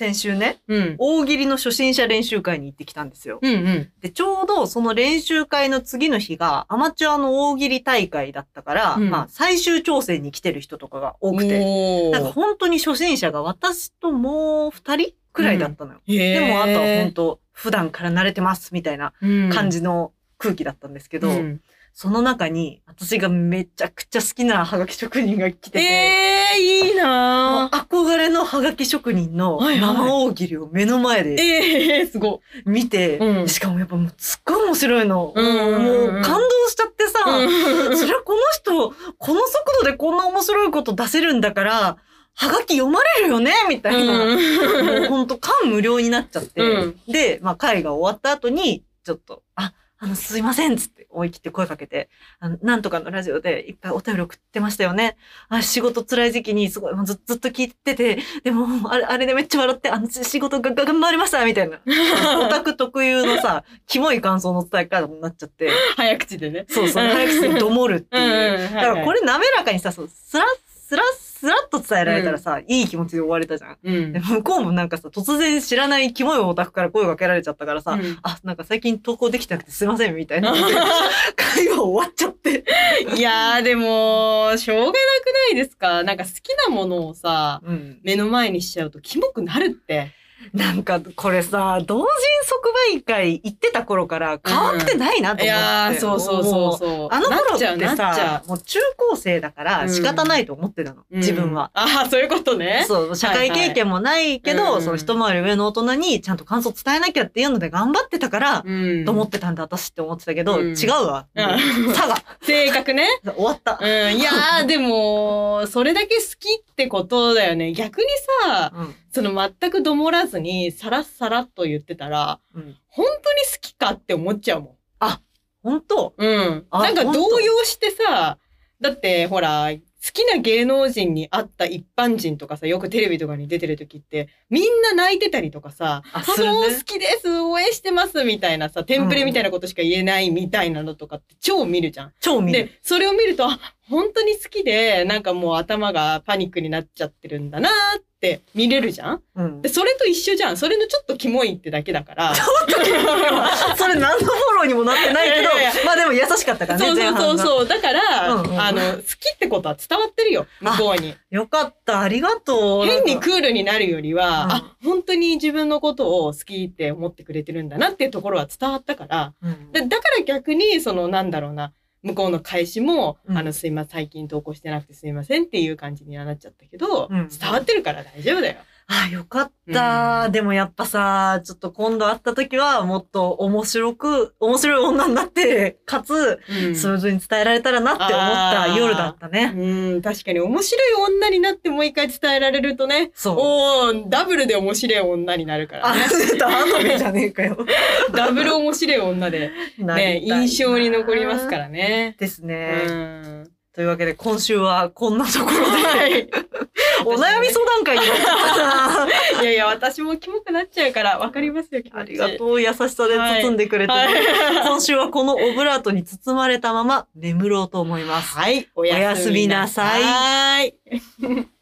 先週ね、うん。大喜利の初心者練習会に行ってきたんですよ。うんうん。で、ちょうどその練習会の次の日がアマチュアの大喜利大会だったから、うんまあ最終調整に来てる人とかが多くて、おなんか本当に初心者が私ともう二人くらいだったのよ。ででもあとは本当普段から慣れてますみたいな感じじの空気だったんですけど、うんその中に私がめちゃくちゃ好きなハガキ職人が来てて、ええいいもうなぁ。憧れのハガキ職人の生大喜利を目の前でええすご見て、うんしかもやっぱもうすっごい面白いの。もう感動しちゃってさ、い。それはこの人、この速度でこんな面白いこと出せるんだから、はがき読まれるよねみたいな。もうほんと感無量になっちゃって。うんで、まあ会が終わった後に、ちょっと、あ、あの、すいませんっつって思い切って声かけて、あの、なんとかのラジオでいっぱいお便り送ってましたよね。あ、仕事辛い時期にすごい、もうずずっと聞いてて、でも、あれ、あれでめっちゃ笑って、あの、仕事がが頑張りましたみたいな。オタク特有のさ、キモい感想の伝え方になっちゃって。早口でね。そうそう、早くにどもるっていう。だからこれ滑らかにさ、そうスラッ、スラッ、スラッと伝えられたらさ、いい気持ちで終われたじゃん。うんで。向こうもなんかさ、突然知らないキモいオタクから声をかけられちゃったからさ、うんあ、なんか最近投稿できてなくてすいませんみたいな。会話終わっちゃって。いやーでも、しょうがなくないですか？なんか好きなものをさ、うん。目の前にしちゃうとキモくなるって。なんか、これさ、同人即売会行ってた頃から変わってないなと思って。いやーそうそうそうもそう。あの頃なってさ、もう中高生だから仕方ないと思ってたの。う。自分は。うん。ああ、そういうことね。そう、社会経験もないけど、はいはいその一回り上の大人にちゃんと感想伝えなきゃっていうので頑張ってたから、うん。と思ってたんだ、私って思ってたけど、うん違うわ。差が。性格ね。終わったう。ん。いやーでも、それだけ好きってことだよね。逆にさ、うん。その全くどもらずに、さらっさらっと言ってたら、うん。本当に好きかって思っちゃうもん。本当？うん。あなんか動揺してさ、だってほら、好きな芸能人に会った一般人とかさ、よくテレビとかに出てる時って、みんな泣いてたりとかさ、ああするねの、好きです、応援してます、みたいなさ、テンプレみたいなことしか言えないみたいなのとかって超見るじゃん。超見る。で、それを見ると、あ本当に好きで、なんかもう頭がパニックになっちゃってるんだなーって見れるじゃん？うんで、。それと一緒じゃん。それのちょっとキモいってだけだから。それ何のフォローにもなってないけどまあでも優しかったからね、そうそうそうう。そう。だから、うんうんあの、好きってことは伝わってるよ、向こうに。よかった、ありがとう。変にクールになるよりは、うんあ、本当に自分のことを好きって思ってくれてるんだなっていうところは伝わったから、うんでだから逆に、その、なんだろうな、向こうの返しも、うんあの、すいません、最近投稿してなくてすいませんっていう感じにはなっちゃったけど、うん伝わってるから大丈夫だよ。あ、よかった、うんでもやっぱさ、ちょっと今度会った時はもっと面白く、面白い女になって、かつ、うんスムーズに伝えられたらなって思った夜だったね。うん、確かに面白い女になってもう一回伝えられるとね、そう。おー、ダブルで面白い女になるからあ、ね。ダメじゃねえかよ。ダブル面白い女で、ね、印象に残りますからね。ですうね。ん。というわけで今週はこんなところで、はい。お悩み相談会に いやいや、私もキモくなっちゃうから、わかりますよ。ありがとう、優しさで包んでくれて、はい。今週はこのオブラートに包まれたまま眠ろうと思います。はい。おやすみなさいはい。